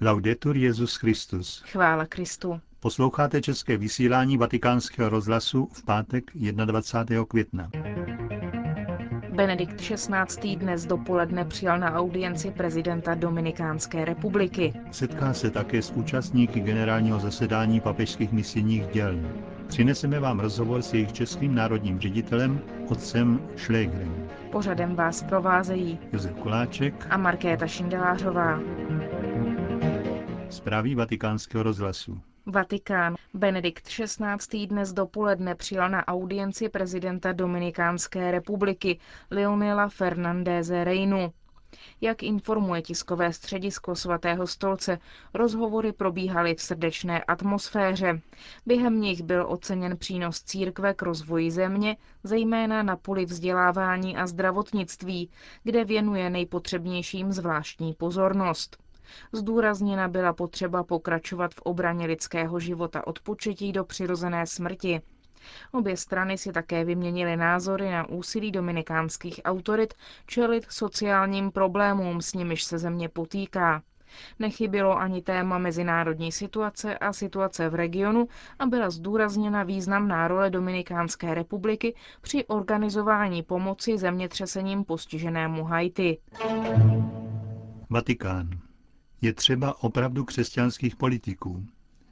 Laudetur Jezus Christus. Chvála Kristu. Posloucháte české vysílání Vatikánského rozhlasu v pátek 21. května. Benedikt XVI. dnes dopoledne přijal na audienci prezidenta Dominikánské republiky. Setká se také s účastníky generálního zasedání papežských misijních děl. Přineseme vám rozhovor s jejich českým národním ředitelem, otcem Šlégrem. Pořadem vás provázejí Josef Koláček a Markéta Šindelářová. Zprávy vatikánského rozhlasu. Vatikán. Benedikt XVI. dnes dopoledne přijal na audienci prezidenta Dominikánské republiky Leonela Fernandéze Reinu. Jak informuje tiskové středisko svatého stolce, rozhovory probíhaly v srdečné atmosféře. Během nich byl oceněn přínos církve k rozvoji země, zejména na poli vzdělávání a zdravotnictví, kde věnuje nejpotřebnějším zvláštní pozornost. Zdůrazněna byla potřeba pokračovat v obraně lidského života od početí do přirozené smrti. Obě strany si také vyměnily názory na úsilí dominikánských autorit čelit sociálním problémům, s nimiž se země potýká. Nechybilo ani téma mezinárodní situace a situace v regionu a byla zdůrazněna významná role Dominikánské republiky při organizování pomoci zemětřesením postiženému Haiti. Vatikán. Je třeba opravdu křesťanských politiků,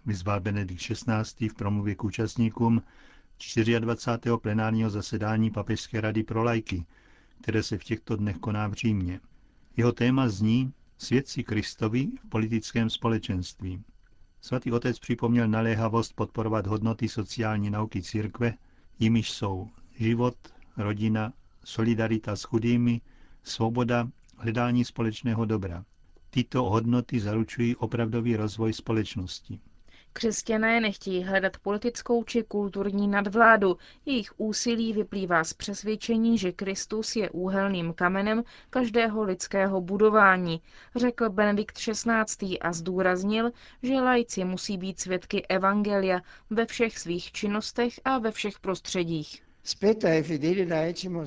vyzval Benedikt XVI. v promluvě k účastníkům 24. plenárního zasedání Papežské rady pro lajky, které se v těchto dnech koná v Římě. Jeho téma zní Svědci Kristovi v politickém společenství. Svatý otec připomněl naléhavost podporovat hodnoty sociální nauky církve, jimiž jsou život, rodina, solidarita s chudými, svoboda, hledání společného dobra. Tyto hodnoty zaručují opravdový rozvoj společnosti. Křesťané nechtějí hledat politickou či kulturní nadvládu. Jejich úsilí vyplývá z přesvědčení, že Kristus je úhelným kamenem každého lidského budování, řekl Benedikt XVI. a zdůraznil, že lajci musí být svědky evangelia ve všech svých činnostech a ve všech prostředích.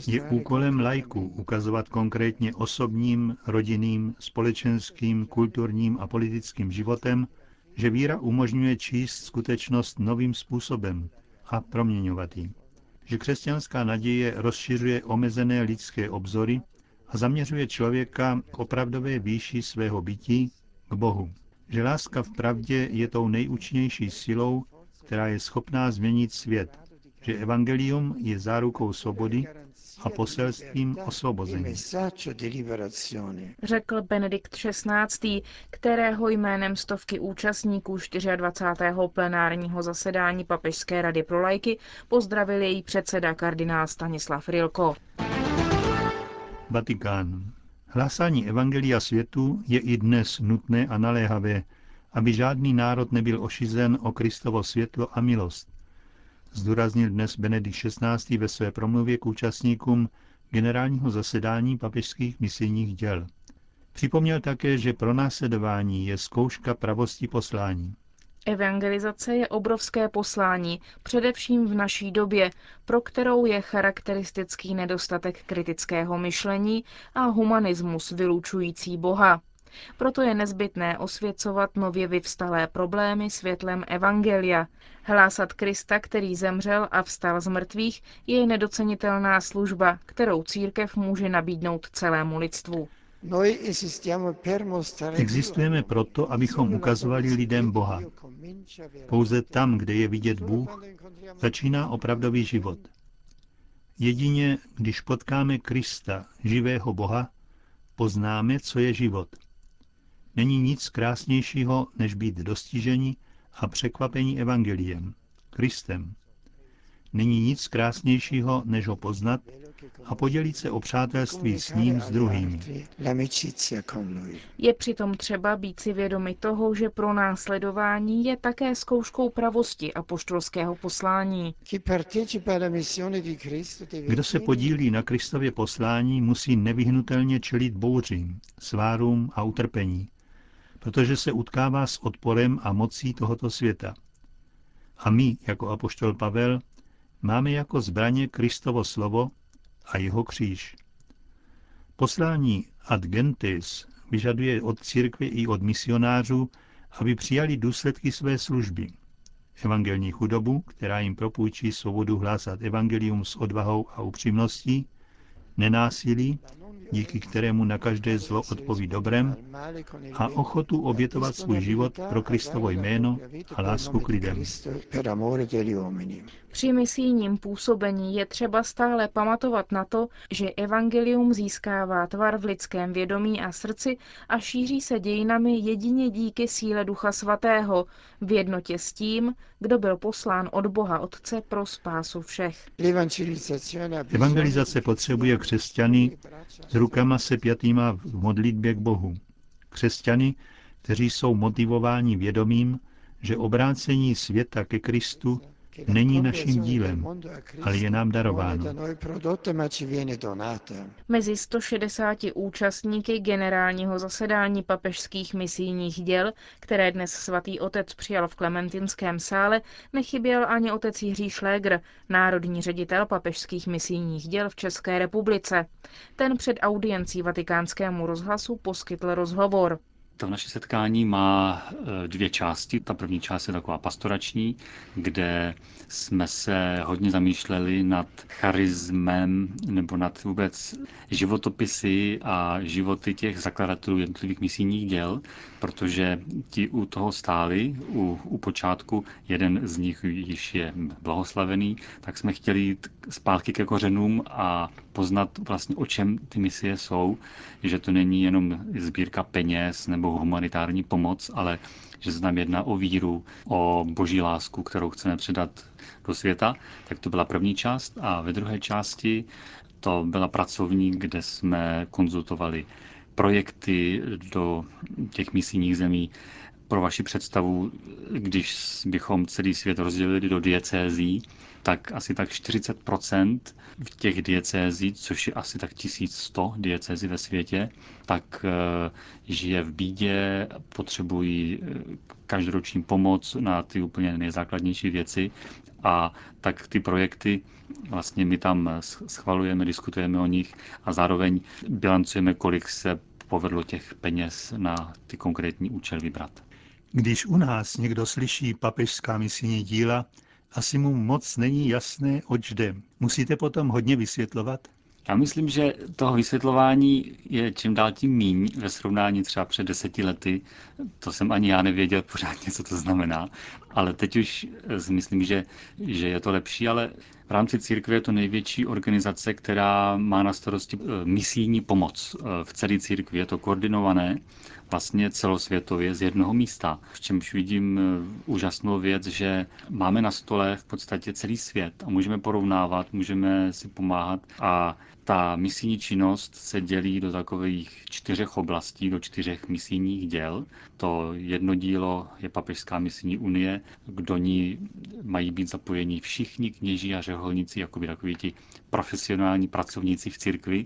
Je úkolem lajků ukazovat konkrétně osobním, rodinným, společenským, kulturním a politickým životem, že víra umožňuje číst skutečnost novým způsobem a proměňovat ji. Že křesťanská naděje rozšiřuje omezené lidské obzory a zaměřuje člověka k opravdové výši svého bytí, k Bohu. Že láska v pravdě je tou nejúčinnější silou, která je schopná změnit svět, že evangelium je zárukou svobody a poselstvím osvobození. Řekl Benedikt XVI., kterého jménem stovky účastníků 24. plenárního zasedání Papežské rady pro lajky pozdravil její předseda kardinál Stanislav Rilko. Vatikán. Hlásání Evangelia světu je i dnes nutné a naléhavé, aby žádný národ nebyl ošizen o Kristovo světlo a milost zdůraznil dnes Benedikt XVI. ve své promluvě k účastníkům generálního zasedání papežských misijních děl. Připomněl také, že pro následování je zkouška pravosti poslání. Evangelizace je obrovské poslání, především v naší době, pro kterou je charakteristický nedostatek kritického myšlení a humanismus vylučující Boha. Proto je nezbytné osvěcovat nově vyvstalé problémy světlem Evangelia. Hlásat Krista, který zemřel a vstal z mrtvých, je nedocenitelná služba, kterou církev může nabídnout celému lidstvu. Existujeme proto, abychom ukazovali lidem Boha. Pouze tam, kde je vidět Bůh, začíná opravdový život. Jedině, když potkáme Krista, živého Boha, poznáme, co je život – Není nic krásnějšího, než být dostiženi a překvapení evangeliem, Kristem. Není nic krásnějšího, než ho poznat a podělit se o přátelství s ním s druhými. Je přitom třeba být si vědomi toho, že pro následování je také zkouškou pravosti a poštolského poslání. Kdo se podílí na Kristově poslání, musí nevyhnutelně čelit bouřím, svárům a utrpení, protože se utkává s odporem a mocí tohoto světa. A my, jako apoštol Pavel, máme jako zbraně Kristovo slovo a jeho kříž. Poslání ad gentes vyžaduje od církve i od misionářů, aby přijali důsledky své služby. Evangelní chudobu, která jim propůjčí svobodu hlásat evangelium s odvahou a upřímností, nenásilí, díky kterému na každé zlo odpoví dobrem a ochotu obětovat svůj život pro Kristovo jméno a lásku k lidem. Při misijním působení je třeba stále pamatovat na to, že evangelium získává tvar v lidském vědomí a srdci a šíří se dějinami jedině díky síle Ducha Svatého, v jednotě s tím, kdo byl poslán od Boha Otce pro spásu všech. Evangelizace potřebuje křesťany s rukama sepjatýma v modlitbě k Bohu. Křesťany, kteří jsou motivováni vědomím, že obrácení světa ke Kristu není naším dílem, ale je nám darováno. Mezi 160 účastníky generálního zasedání papežských misijních děl, které dnes svatý otec přijal v Klementinském sále, nechyběl ani otec Jiří Šlégr, národní ředitel papežských misijních děl v České republice. Ten před audiencí vatikánskému rozhlasu poskytl rozhovor. To naše setkání má e, dvě části. Ta první část je taková pastorační, kde jsme se hodně zamýšleli nad charismem nebo nad vůbec životopisy a životy těch zakladatelů jednotlivých misijních děl, protože ti u toho stáli, u, u počátku, jeden z nich již je blahoslavený, tak jsme chtěli jít zpátky ke kořenům a poznat vlastně, o čem ty misie jsou, že to není jenom sbírka peněz nebo humanitární pomoc, ale že se nám jedná o víru, o boží lásku, kterou chceme předat do světa. Tak to byla první část. A ve druhé části to byla pracovní, kde jsme konzultovali projekty do těch misijních zemí. Pro vaši představu, když bychom celý svět rozdělili do diecézí, tak asi tak 40% v těch diecézí, což je asi tak 1100 diecézí ve světě, tak eh, žije v bídě, potřebují eh, každoroční pomoc na ty úplně nejzákladnější věci a tak ty projekty vlastně my tam schvalujeme, diskutujeme o nich a zároveň bilancujeme, kolik se povedlo těch peněz na ty konkrétní účel vybrat. Když u nás někdo slyší papežská misijní díla, asi mu moc není jasné, oč jde. Musíte potom hodně vysvětlovat? Já myslím, že toho vysvětlování je čím dál tím míň ve srovnání třeba před deseti lety. To jsem ani já nevěděl pořádně, co to znamená. Ale teď už si myslím, že, že je to lepší, ale v rámci církve je to největší organizace, která má na starosti eh, misijní pomoc eh, v celé církvi. Je to koordinované vlastně celosvětově z jednoho místa. V čemž vidím eh, úžasnou věc, že máme na stole v podstatě celý svět a můžeme porovnávat, můžeme si pomáhat a ta misijní činnost se dělí do takových čtyřech oblastí, do čtyřech misijních děl. To jedno dílo je Papežská misijní unie, do ní mají být zapojeni všichni kněží a řeholníci, jako by takoví ti profesionální pracovníci v církvi,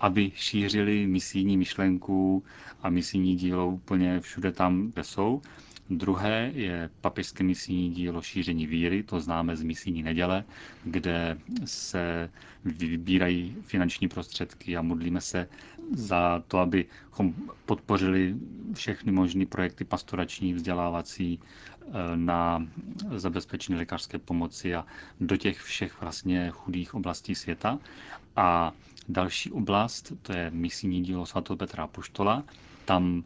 aby šířili misijní myšlenku a misijní dílo úplně všude tam, kde jsou. Druhé je papežské misijní dílo šíření víry, to známe z misijní neděle, kde se vybírají finanční prostředky a modlíme se za to, abychom podpořili všechny možné projekty pastorační, vzdělávací eh, na zabezpečení lékařské pomoci a do těch všech vlastně chudých oblastí světa. A další oblast, to je misijní dílo svatého Petra Poštola. Tam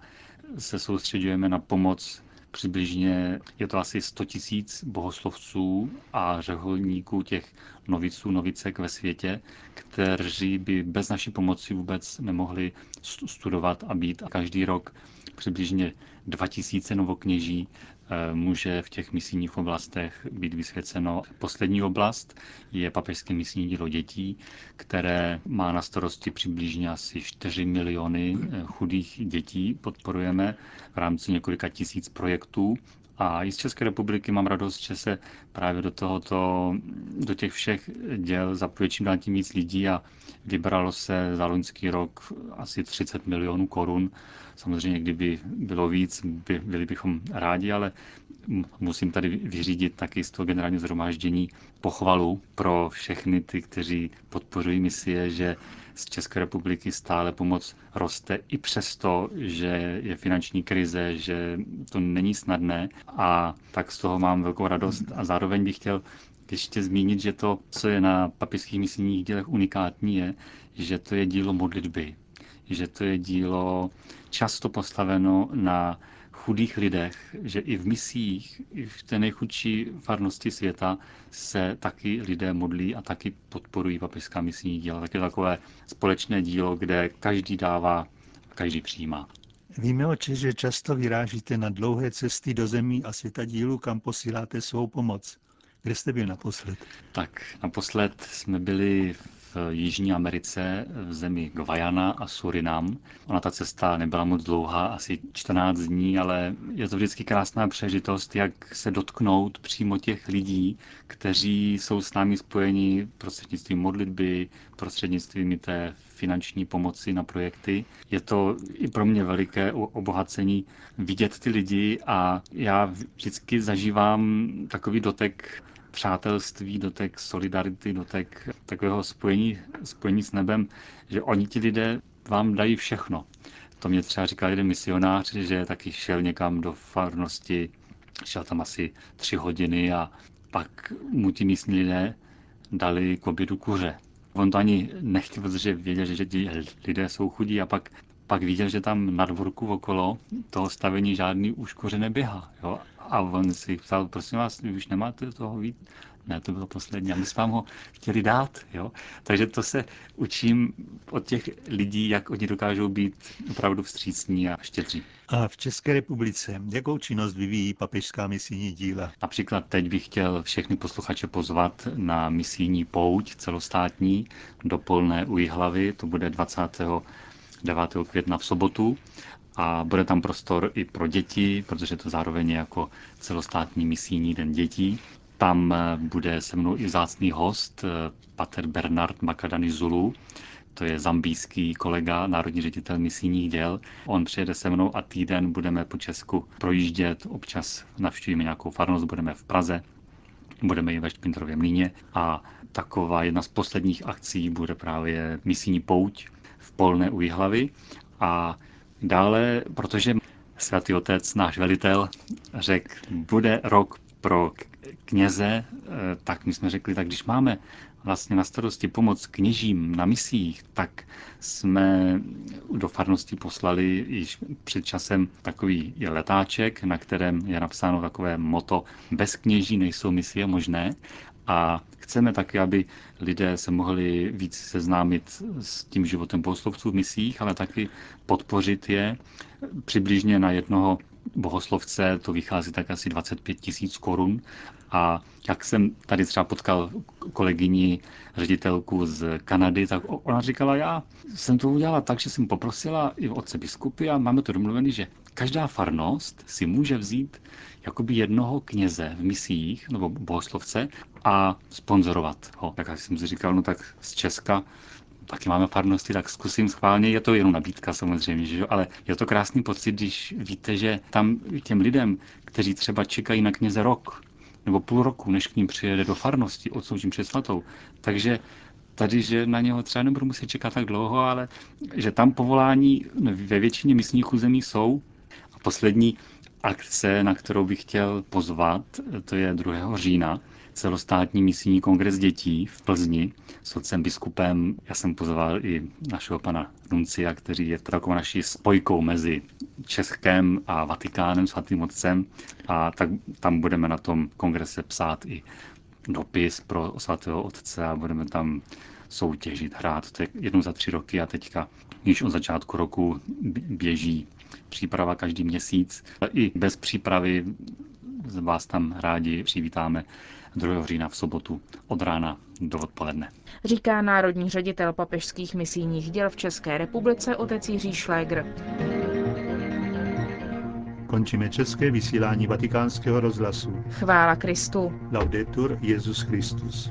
se soustředujeme na pomoc Přibližně je to asi 100 tisíc bohoslovců a řeholníků těch noviců, novicek ve světě, kteří by bez naší pomoci vůbec nemohli studovat a být. A každý rok přibližně 2000 novokněží může v těch misijních oblastech být vysvěceno. Poslední oblast je papežské misijní dílo dětí, které má na starosti přibližně asi 4 miliony eh, chudých dětí. Podporujeme v rámci několika tisíc projektů a i z České republiky mám radost, že se právě do tohoto, do těch všech děl zapojuje čím dál tím víc lidí a vybralo se za loňský rok asi 30 milionů korun. Samozřejmě, kdyby bylo víc, by, byli bychom rádi, ale musím tady vyřídit taky z toho generálního zhromáždění pochvalu pro všechny ty, kteří podporují misie, že z České republiky stále pomoc roste i přesto, že je finanční krize, že to není snadné. A tak z toho mám velkou radost. A zároveň bych chtěl ještě zmínit, že to, co je na papižských misijních dílech unikátní, je, že to je dílo modlitby, že to je dílo často postaveno na chudých lidech, že i v misích, i v té nejchudší farnosti světa se taky lidé modlí a taky podporují papežská misijní díla. Tak je takové společné dílo, kde každý dává a každý přijímá. Víme, oče, že často vyrážíte na dlouhé cesty do zemí a světa dílu, kam posíláte svou pomoc. Kde jste byl naposled? Tak naposled jsme byli v Jižní Americe, v zemi Guayana a Surinam. Ona ta cesta nebyla moc dlouhá, asi 14 dní, ale je to vždycky krásná přežitost, jak se dotknout přímo těch lidí, kteří jsou s námi spojeni prostřednictvím modlitby, prostřednictvím té finanční pomoci na projekty. Je to i pro mě veliké obohacení vidět ty lidi a já vždycky zažívám takový dotek přátelství, dotek solidarity, dotek takového spojení, spojení s nebem, že oni ti lidé vám dají všechno. To mě třeba říkal jeden misionář, že taky šel někam do farnosti, šel tam asi tři hodiny a pak mu ti místní lidé dali k obědu kuře. On to ani nechtěl, protože věděl, že ti lidé jsou chudí a pak, pak viděl, že tam na dvorku okolo toho stavení žádný už kuře neběhá. Jo? A on si ptal, prosím vás, vy už nemáte toho víc? Ne, to bylo poslední. A my jsme vám ho chtěli dát. Jo? Takže to se učím od těch lidí, jak oni dokážou být opravdu vstřícní a štědří. A v České republice, jakou činnost vyvíjí papežská misijní díla? Například teď bych chtěl všechny posluchače pozvat na misijní pouť celostátní do Polné u Jihlavy. To bude 29. května v sobotu a bude tam prostor i pro děti, protože to zároveň je jako celostátní misijní den dětí. Tam eh, bude se mnou i zácný host, eh, pater Bernard Makadani Zulu, to je zambijský kolega, národní ředitel misijních děl. On přijede se mnou a týden budeme po Česku projíždět, občas navštívíme nějakou farnost, budeme v Praze, budeme i ve Špindrově mlíně a taková jedna z posledních akcí bude právě misijní pouť v Polné u Jihlavy. A dále, protože svatý otec, náš velitel, řekl, bude rok pro kněze, eh, tak my jsme řekli, tak když máme vlastně na starosti pomoc kněžím na misích, tak jsme do farnosti poslali již před časem takový letáček, na kterém je napsáno takové moto bez kněží nejsou misie možné a chceme taky, aby lidé se mohli víc seznámit s tím životem bohoslovců v misích, ale taky podpořit je přibližně na jednoho bohoslovce, to vychází tak asi 25 tisíc korun. A jak jsem tady třeba potkal kolegyni, ředitelku z Kanady, tak ona říkala, já jsem to udělala tak, že jsem poprosila i otce biskupy a máme to domluvené, že každá farnost si může vzít jakoby jednoho kněze v misích nebo bohoslovce a sponzorovat ho. Tak jak jsem si říkal, no tak z Česka taky máme farnosti, tak zkusím schválně. Je to jenom nabídka samozřejmě, že jo? ale je to krásný pocit, když víte, že tam těm lidem, kteří třeba čekají na kněze rok nebo půl roku, než k ním přijede do farnosti, odsoužím před svatou, takže tady, že na něho třeba nebudu muset čekat tak dlouho, ale že tam povolání ve většině místních území jsou. Poslední akce, na kterou bych chtěl pozvat, to je 2. října, celostátní misijní kongres dětí v Plzni s otcem biskupem. Já jsem pozval i našeho pana Nuncia, který je takovou naší spojkou mezi Českém a Vatikánem, svatým otcem. A tak tam budeme na tom kongrese psát i dopis pro svatého otce a budeme tam soutěžit, hrát. To je jednou za tři roky a teďka již od začátku roku běží příprava každý měsíc. I bez přípravy vás tam rádi přivítáme 2. října v sobotu od rána do odpoledne. Říká národní ředitel papežských misijních děl v České republice otec Jiří Šlégr. Končíme české vysílání vatikánského rozhlasu. Chvála Kristu. Laudetur Jezus Christus.